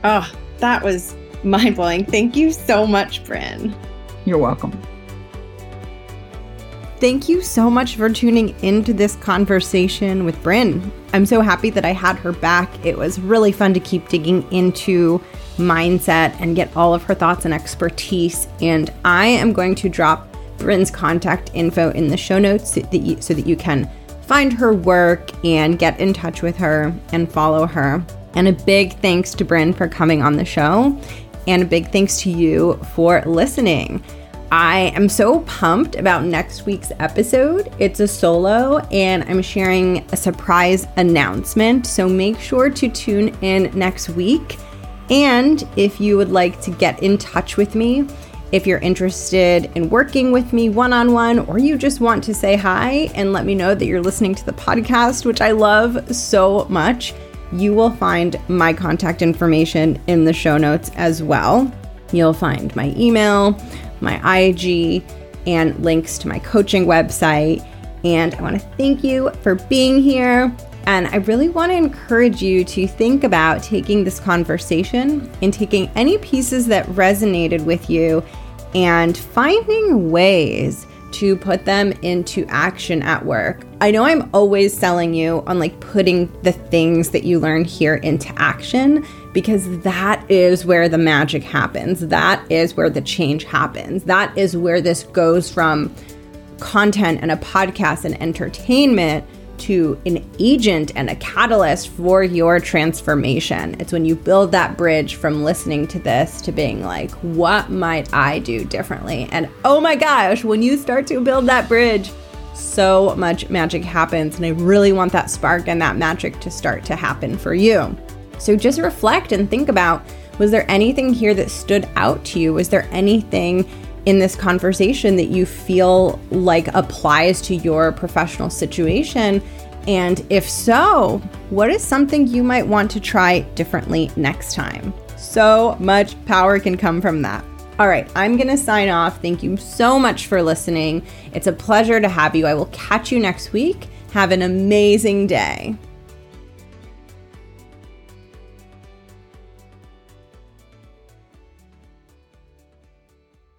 Oh, that was mind blowing. Thank you so much, Bryn. You're welcome. Thank you so much for tuning into this conversation with Bryn. I'm so happy that I had her back. It was really fun to keep digging into mindset and get all of her thoughts and expertise. And I am going to drop Bryn's contact info in the show notes so that you, so that you can find her work and get in touch with her and follow her. And a big thanks to Bryn for coming on the show. And a big thanks to you for listening. I am so pumped about next week's episode. It's a solo, and I'm sharing a surprise announcement. So make sure to tune in next week. And if you would like to get in touch with me, if you're interested in working with me one on one, or you just want to say hi and let me know that you're listening to the podcast, which I love so much, you will find my contact information in the show notes as well. You'll find my email, my IG, and links to my coaching website. And I want to thank you for being here. And I really want to encourage you to think about taking this conversation and taking any pieces that resonated with you and finding ways to put them into action at work. I know I'm always selling you on like putting the things that you learn here into action because that is where the magic happens. That is where the change happens. That is where this goes from content and a podcast and entertainment to an agent and a catalyst for your transformation. It's when you build that bridge from listening to this to being like, what might I do differently? And oh my gosh, when you start to build that bridge, so much magic happens. And I really want that spark and that magic to start to happen for you. So just reflect and think about was there anything here that stood out to you? Was there anything in this conversation that you feel like applies to your professional situation? And if so, what is something you might want to try differently next time? So much power can come from that. All right, I'm going to sign off. Thank you so much for listening. It's a pleasure to have you. I will catch you next week. Have an amazing day.